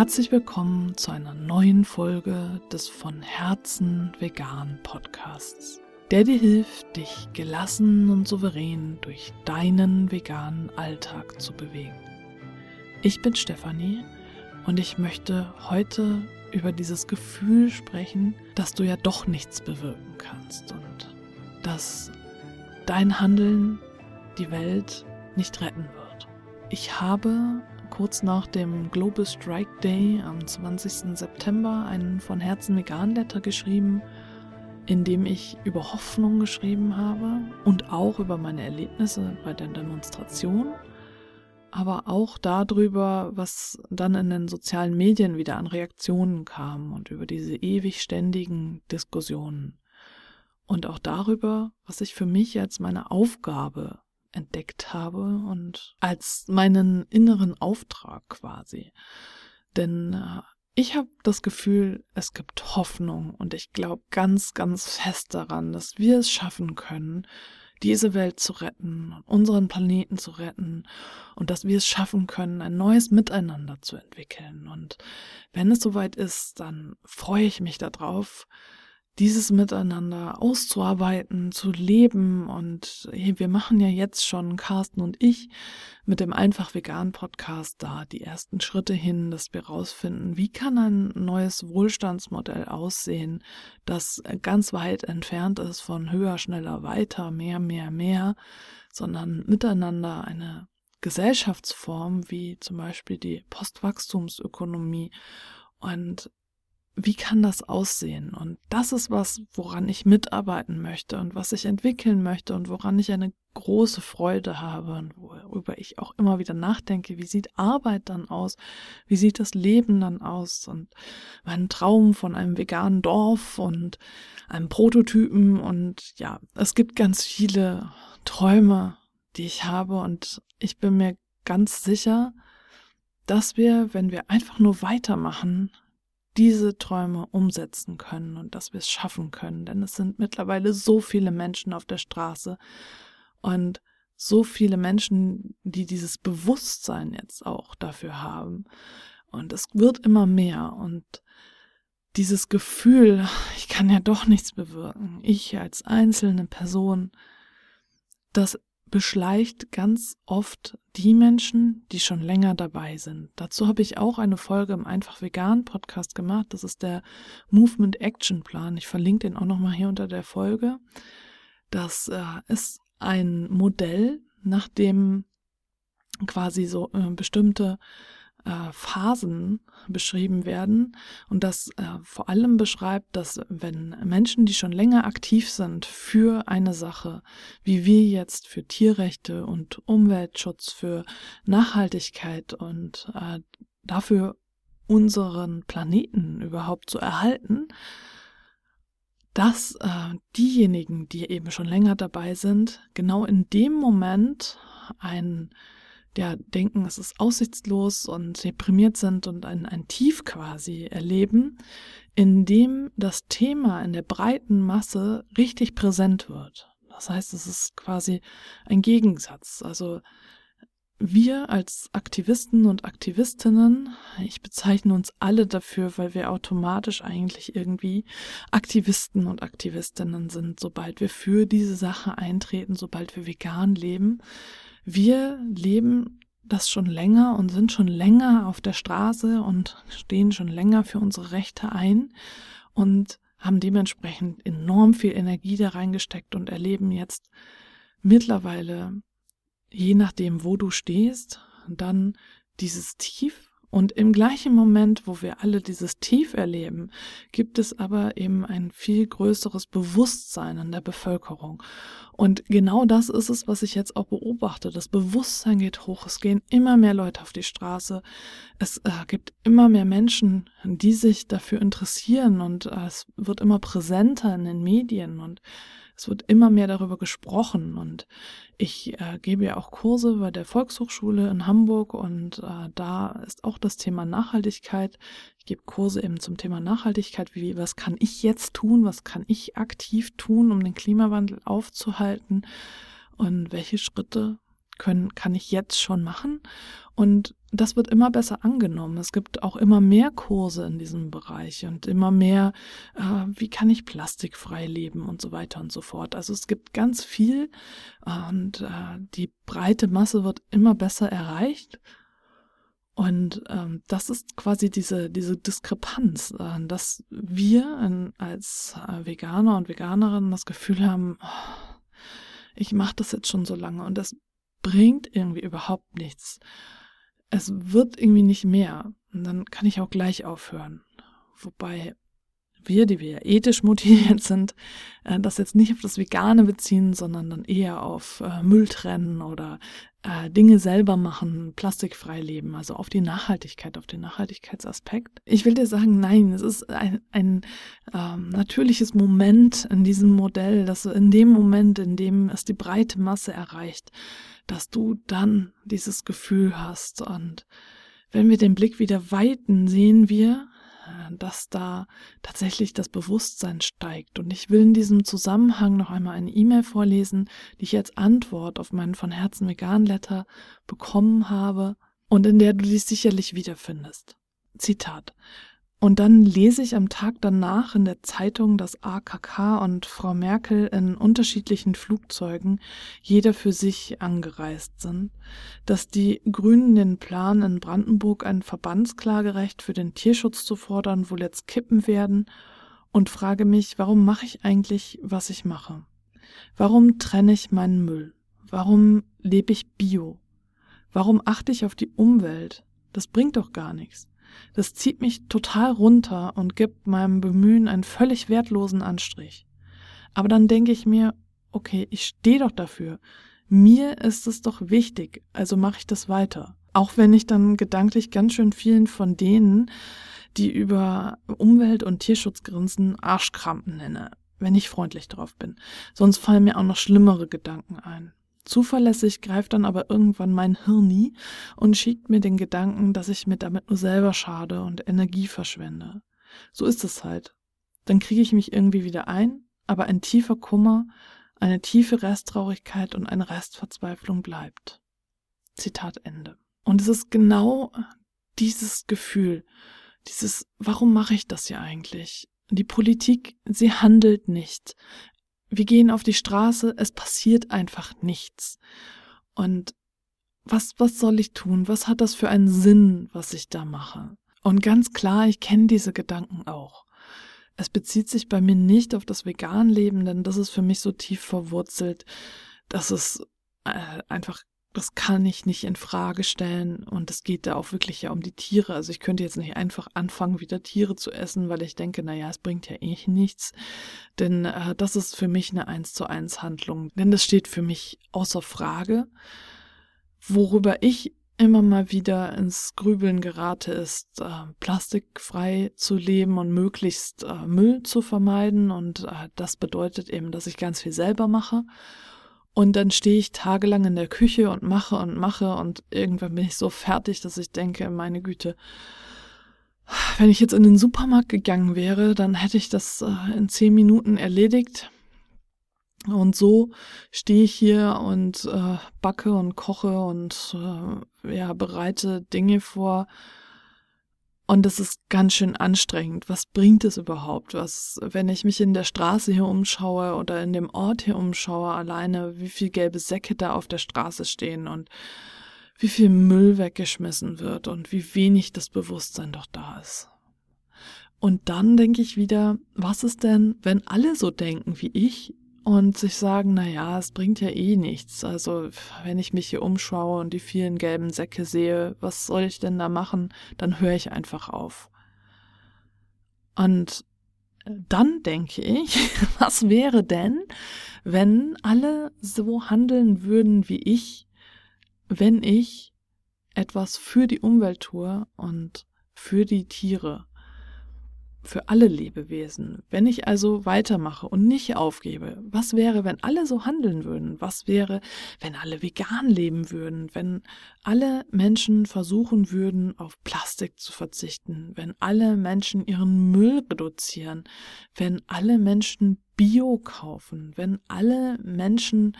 Herzlich willkommen zu einer neuen Folge des von Herzen vegan Podcasts, der dir hilft, dich gelassen und souverän durch deinen veganen Alltag zu bewegen. Ich bin Stefanie und ich möchte heute über dieses Gefühl sprechen, dass du ja doch nichts bewirken kannst und dass dein Handeln die Welt nicht retten wird. Ich habe kurz nach dem Global Strike Day am 20. September einen von Herzen vegan Letter geschrieben, in dem ich über Hoffnung geschrieben habe und auch über meine Erlebnisse bei der Demonstration, aber auch darüber, was dann in den sozialen Medien wieder an Reaktionen kam und über diese ewig ständigen Diskussionen und auch darüber, was ich für mich als meine Aufgabe entdeckt habe und als meinen inneren Auftrag quasi. Denn äh, ich habe das Gefühl, es gibt Hoffnung und ich glaube ganz, ganz fest daran, dass wir es schaffen können, diese Welt zu retten, unseren Planeten zu retten und dass wir es schaffen können, ein neues Miteinander zu entwickeln. Und wenn es soweit ist, dann freue ich mich darauf, dieses Miteinander auszuarbeiten, zu leben. Und wir machen ja jetzt schon, Carsten und ich, mit dem Einfach Vegan Podcast da die ersten Schritte hin, dass wir rausfinden, wie kann ein neues Wohlstandsmodell aussehen, das ganz weit entfernt ist von höher, schneller, weiter, mehr, mehr, mehr, sondern miteinander eine Gesellschaftsform wie zum Beispiel die Postwachstumsökonomie und wie kann das aussehen? Und das ist was, woran ich mitarbeiten möchte und was ich entwickeln möchte und woran ich eine große Freude habe und worüber ich auch immer wieder nachdenke, wie sieht Arbeit dann aus? Wie sieht das Leben dann aus? Und mein Traum von einem veganen Dorf und einem Prototypen und ja, es gibt ganz viele Träume, die ich habe und ich bin mir ganz sicher, dass wir, wenn wir einfach nur weitermachen, diese Träume umsetzen können und dass wir es schaffen können. Denn es sind mittlerweile so viele Menschen auf der Straße und so viele Menschen, die dieses Bewusstsein jetzt auch dafür haben. Und es wird immer mehr und dieses Gefühl, ich kann ja doch nichts bewirken, ich als einzelne Person, das beschleicht ganz oft die Menschen, die schon länger dabei sind. Dazu habe ich auch eine Folge im Einfach Vegan Podcast gemacht. Das ist der Movement Action Plan. Ich verlinke den auch nochmal hier unter der Folge. Das äh, ist ein Modell, nach dem quasi so äh, bestimmte äh, Phasen beschrieben werden. Und das äh, vor allem beschreibt, dass wenn Menschen, die schon länger aktiv sind für eine Sache, wie wir jetzt für Tierrechte und Umweltschutz, für Nachhaltigkeit und äh, dafür unseren Planeten überhaupt zu erhalten, dass äh, diejenigen, die eben schon länger dabei sind, genau in dem Moment ein ja, denken, es ist aussichtslos und deprimiert sind und ein, ein Tief quasi erleben, in dem das Thema in der breiten Masse richtig präsent wird. Das heißt, es ist quasi ein Gegensatz. Also wir als Aktivisten und Aktivistinnen, ich bezeichne uns alle dafür, weil wir automatisch eigentlich irgendwie Aktivisten und Aktivistinnen sind, sobald wir für diese Sache eintreten, sobald wir vegan leben, wir leben das schon länger und sind schon länger auf der Straße und stehen schon länger für unsere Rechte ein und haben dementsprechend enorm viel Energie da reingesteckt und erleben jetzt mittlerweile, je nachdem, wo du stehst, dann dieses Tief und im gleichen Moment, wo wir alle dieses Tief erleben, gibt es aber eben ein viel größeres Bewusstsein in der Bevölkerung. Und genau das ist es, was ich jetzt auch beobachte. Das Bewusstsein geht hoch. Es gehen immer mehr Leute auf die Straße. Es äh, gibt immer mehr Menschen, die sich dafür interessieren und äh, es wird immer präsenter in den Medien und es wird immer mehr darüber gesprochen und ich äh, gebe ja auch Kurse bei der Volkshochschule in Hamburg und äh, da ist auch das Thema Nachhaltigkeit. Ich gebe Kurse eben zum Thema Nachhaltigkeit, wie was kann ich jetzt tun, was kann ich aktiv tun, um den Klimawandel aufzuhalten und welche Schritte können, kann ich jetzt schon machen. Und das wird immer besser angenommen. Es gibt auch immer mehr Kurse in diesem Bereich und immer mehr, äh, wie kann ich plastikfrei leben und so weiter und so fort. Also es gibt ganz viel und äh, die breite Masse wird immer besser erreicht. Und ähm, das ist quasi diese, diese Diskrepanz, äh, dass wir in, als äh, Veganer und Veganerinnen das Gefühl haben, oh, ich mache das jetzt schon so lange und das bringt irgendwie überhaupt nichts. Es wird irgendwie nicht mehr. Und dann kann ich auch gleich aufhören. Wobei wir, die wir ja ethisch motiviert sind, äh, das jetzt nicht auf das Vegane beziehen, sondern dann eher auf äh, Müll trennen oder äh, Dinge selber machen, plastikfrei leben, also auf die Nachhaltigkeit, auf den Nachhaltigkeitsaspekt. Ich will dir sagen, nein, es ist ein, ein ähm, natürliches Moment in diesem Modell, dass in dem Moment, in dem es die breite Masse erreicht, dass du dann dieses Gefühl hast und wenn wir den Blick wieder weiten, sehen wir, dass da tatsächlich das Bewusstsein steigt. Und ich will in diesem Zusammenhang noch einmal eine E-Mail vorlesen, die ich als Antwort auf meinen von Herzen vegan Letter bekommen habe und in der du dich sicherlich wiederfindest. Zitat. Und dann lese ich am Tag danach in der Zeitung, dass AKK und Frau Merkel in unterschiedlichen Flugzeugen jeder für sich angereist sind, dass die Grünen den Plan in Brandenburg ein Verbandsklagerecht für den Tierschutz zu fordern wohl jetzt kippen werden und frage mich, warum mache ich eigentlich, was ich mache? Warum trenne ich meinen Müll? Warum lebe ich bio? Warum achte ich auf die Umwelt? Das bringt doch gar nichts. Das zieht mich total runter und gibt meinem Bemühen einen völlig wertlosen Anstrich. Aber dann denke ich mir, okay, ich stehe doch dafür. Mir ist es doch wichtig, also mache ich das weiter. Auch wenn ich dann gedanklich ganz schön vielen von denen, die über Umwelt- und Tierschutz grinsen, Arschkrampen nenne, wenn ich freundlich drauf bin. Sonst fallen mir auch noch schlimmere Gedanken ein. Zuverlässig greift dann aber irgendwann mein Hirni und schickt mir den Gedanken, dass ich mir damit nur selber schade und Energie verschwende. So ist es halt. Dann kriege ich mich irgendwie wieder ein, aber ein tiefer Kummer, eine tiefe Resttraurigkeit und eine Restverzweiflung bleibt. Zitat Ende. Und es ist genau dieses Gefühl, dieses, warum mache ich das hier eigentlich? Die Politik, sie handelt nicht wir gehen auf die Straße, es passiert einfach nichts. Und was, was soll ich tun? Was hat das für einen Sinn, was ich da mache? Und ganz klar, ich kenne diese Gedanken auch. Es bezieht sich bei mir nicht auf das Veganleben, denn das ist für mich so tief verwurzelt, dass es äh, einfach das kann ich nicht in Frage stellen und es geht da auch wirklich ja um die Tiere. Also ich könnte jetzt nicht einfach anfangen, wieder Tiere zu essen, weil ich denke, na ja, es bringt ja eh nichts. Denn äh, das ist für mich eine eins zu eins Handlung. Denn das steht für mich außer Frage. Worüber ich immer mal wieder ins Grübeln gerate, ist äh, plastikfrei zu leben und möglichst äh, Müll zu vermeiden. Und äh, das bedeutet eben, dass ich ganz viel selber mache und dann stehe ich tagelang in der Küche und mache und mache und irgendwann bin ich so fertig, dass ich denke, meine Güte, wenn ich jetzt in den Supermarkt gegangen wäre, dann hätte ich das äh, in zehn Minuten erledigt. Und so stehe ich hier und äh, backe und koche und äh, ja, bereite Dinge vor, und das ist ganz schön anstrengend. Was bringt es überhaupt? Was, wenn ich mich in der Straße hier umschaue oder in dem Ort hier umschaue, alleine, wie viel gelbe Säcke da auf der Straße stehen und wie viel Müll weggeschmissen wird und wie wenig das Bewusstsein doch da ist. Und dann denke ich wieder, was ist denn, wenn alle so denken wie ich und sich sagen, na ja, es bringt ja eh nichts. Also, wenn ich mich hier umschaue und die vielen gelben Säcke sehe, was soll ich denn da machen? Dann höre ich einfach auf. Und dann denke ich, was wäre denn, wenn alle so handeln würden wie ich, wenn ich etwas für die Umwelt tue und für die Tiere? Für alle Lebewesen. Wenn ich also weitermache und nicht aufgebe, was wäre, wenn alle so handeln würden? Was wäre, wenn alle vegan leben würden? Wenn alle Menschen versuchen würden, auf Plastik zu verzichten? Wenn alle Menschen ihren Müll reduzieren? Wenn alle Menschen Bio kaufen, wenn alle Menschen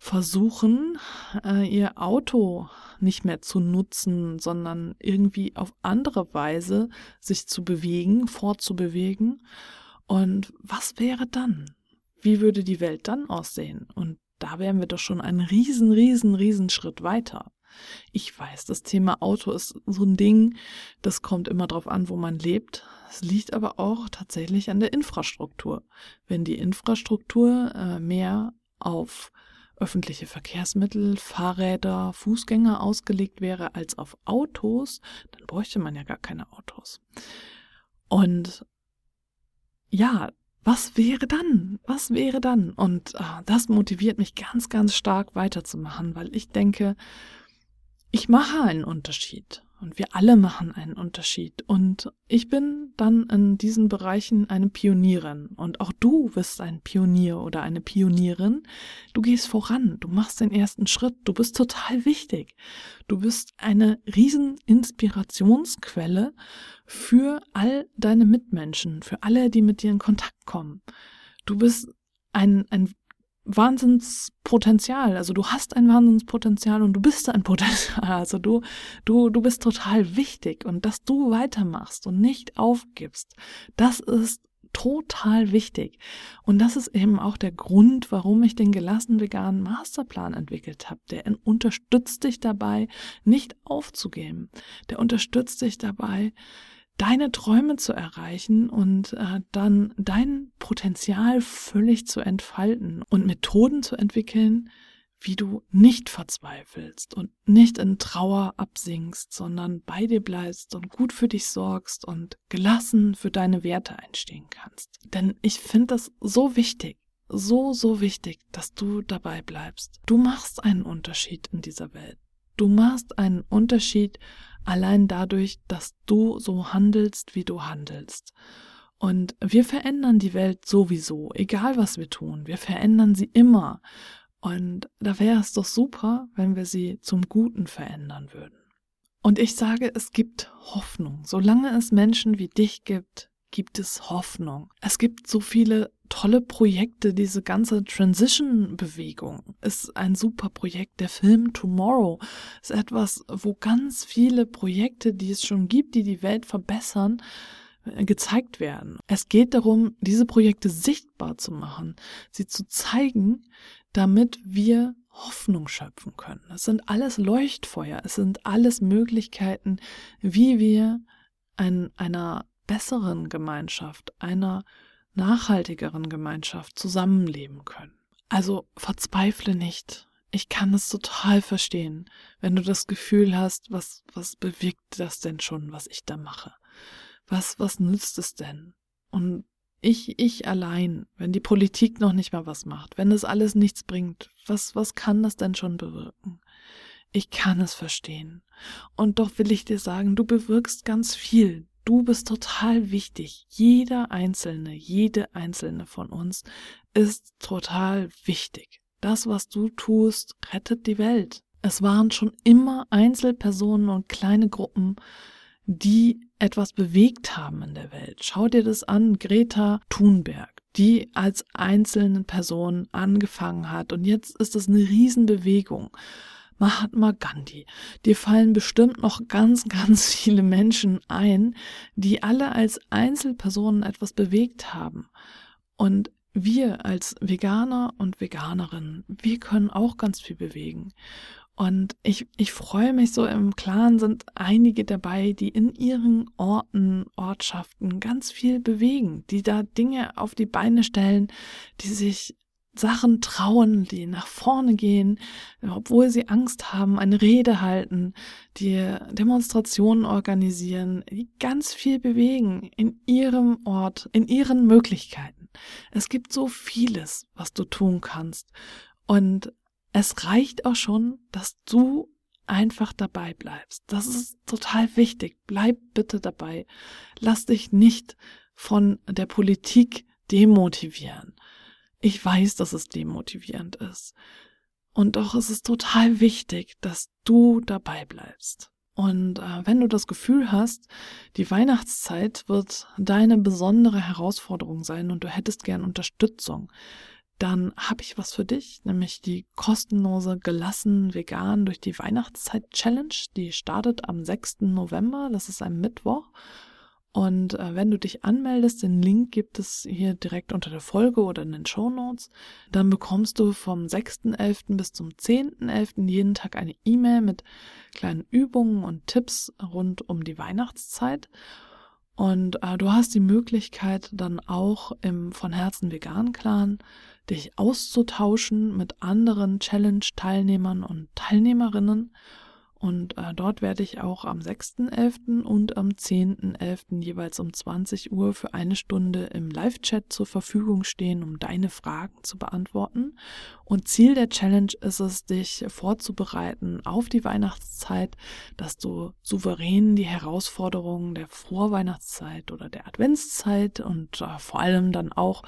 versuchen, äh, ihr Auto nicht mehr zu nutzen, sondern irgendwie auf andere Weise sich zu bewegen, fortzubewegen. Und was wäre dann? Wie würde die Welt dann aussehen? Und da wären wir doch schon einen riesen, riesen, riesen Schritt weiter. Ich weiß, das Thema Auto ist so ein Ding, das kommt immer drauf an, wo man lebt. Es liegt aber auch tatsächlich an der Infrastruktur. Wenn die Infrastruktur äh, mehr auf öffentliche Verkehrsmittel, Fahrräder, Fußgänger ausgelegt wäre als auf Autos, dann bräuchte man ja gar keine Autos. Und ja, was wäre dann? Was wäre dann? Und äh, das motiviert mich ganz, ganz stark weiterzumachen, weil ich denke, ich mache einen Unterschied und wir alle machen einen Unterschied. Und ich bin dann in diesen Bereichen eine Pionierin und auch du wirst ein Pionier oder eine Pionierin. Du gehst voran, du machst den ersten Schritt, du bist total wichtig. Du bist eine riesen Inspirationsquelle für all deine Mitmenschen, für alle, die mit dir in Kontakt kommen. Du bist ein, ein Wahnsinnspotenzial. Also du hast ein Wahnsinnspotenzial und du bist ein Potenzial. Also du, du, du bist total wichtig und dass du weitermachst und nicht aufgibst, das ist total wichtig. Und das ist eben auch der Grund, warum ich den gelassen veganen Masterplan entwickelt habe. Der unterstützt dich dabei, nicht aufzugeben. Der unterstützt dich dabei, deine Träume zu erreichen und äh, dann dein Potenzial völlig zu entfalten und Methoden zu entwickeln, wie du nicht verzweifelst und nicht in Trauer absinkst, sondern bei dir bleibst und gut für dich sorgst und gelassen für deine Werte einstehen kannst. Denn ich finde das so wichtig, so, so wichtig, dass du dabei bleibst. Du machst einen Unterschied in dieser Welt. Du machst einen Unterschied allein dadurch, dass du so handelst, wie du handelst. Und wir verändern die Welt sowieso, egal was wir tun. Wir verändern sie immer. Und da wäre es doch super, wenn wir sie zum Guten verändern würden. Und ich sage, es gibt Hoffnung. Solange es Menschen wie dich gibt, gibt es Hoffnung. Es gibt so viele tolle Projekte. Diese ganze Transition-Bewegung ist ein super Projekt. Der Film Tomorrow ist etwas, wo ganz viele Projekte, die es schon gibt, die die Welt verbessern, äh, gezeigt werden. Es geht darum, diese Projekte sichtbar zu machen, sie zu zeigen, damit wir Hoffnung schöpfen können. Es sind alles Leuchtfeuer, es sind alles Möglichkeiten, wie wir in einer besseren Gemeinschaft, einer nachhaltigeren Gemeinschaft zusammenleben können. Also verzweifle nicht. Ich kann es total verstehen, wenn du das Gefühl hast, was, was bewirkt das denn schon, was ich da mache? Was, was nützt es denn? Und ich, ich allein, wenn die Politik noch nicht mal was macht, wenn es alles nichts bringt, was, was kann das denn schon bewirken? Ich kann es verstehen. Und doch will ich dir sagen, du bewirkst ganz viel. Du bist total wichtig. Jeder einzelne, jede einzelne von uns ist total wichtig. Das, was du tust, rettet die Welt. Es waren schon immer Einzelpersonen und kleine Gruppen, die etwas bewegt haben in der Welt. Schau dir das an, Greta Thunberg, die als einzelne Person angefangen hat und jetzt ist es eine Riesenbewegung. Mahatma Gandhi. Dir fallen bestimmt noch ganz, ganz viele Menschen ein, die alle als Einzelpersonen etwas bewegt haben. Und wir als Veganer und Veganerinnen, wir können auch ganz viel bewegen. Und ich, ich freue mich so im Clan sind einige dabei, die in ihren Orten, Ortschaften ganz viel bewegen, die da Dinge auf die Beine stellen, die sich Sachen trauen, die nach vorne gehen, obwohl sie Angst haben, eine Rede halten, die Demonstrationen organisieren, die ganz viel bewegen in ihrem Ort, in ihren Möglichkeiten. Es gibt so vieles, was du tun kannst. Und es reicht auch schon, dass du einfach dabei bleibst. Das ist total wichtig. Bleib bitte dabei. Lass dich nicht von der Politik demotivieren. Ich weiß, dass es demotivierend ist. Und doch ist es total wichtig, dass du dabei bleibst. Und äh, wenn du das Gefühl hast, die Weihnachtszeit wird deine besondere Herausforderung sein und du hättest gern Unterstützung, dann habe ich was für dich, nämlich die kostenlose Gelassen Vegan durch die Weihnachtszeit Challenge. Die startet am 6. November, das ist ein Mittwoch. Und äh, wenn du dich anmeldest, den Link gibt es hier direkt unter der Folge oder in den Show Notes, dann bekommst du vom 6.11. bis zum 10.11. jeden Tag eine E-Mail mit kleinen Übungen und Tipps rund um die Weihnachtszeit. Und äh, du hast die Möglichkeit dann auch im von Herzen vegan Clan dich auszutauschen mit anderen Challenge-Teilnehmern und Teilnehmerinnen und äh, dort werde ich auch am 6.11. und am 10.11. jeweils um 20 Uhr für eine Stunde im Live-Chat zur Verfügung stehen, um deine Fragen zu beantworten. Und Ziel der Challenge ist es, dich vorzubereiten auf die Weihnachtszeit, dass du souverän die Herausforderungen der Vorweihnachtszeit oder der Adventszeit und äh, vor allem dann auch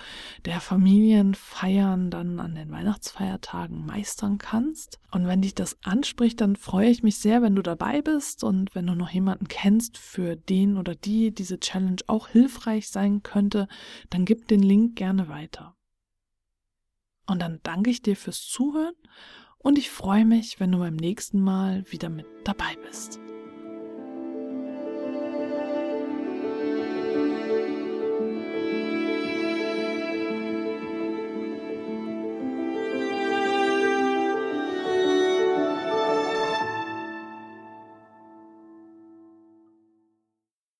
der Familienfeiern dann an den Weihnachtsfeiertagen meistern kannst. Und wenn dich das anspricht, dann freue ich mich sehr, sehr, wenn du dabei bist und wenn du noch jemanden kennst, für den oder die diese Challenge auch hilfreich sein könnte, dann gib den Link gerne weiter. Und dann danke ich dir fürs Zuhören und ich freue mich, wenn du beim nächsten Mal wieder mit dabei bist.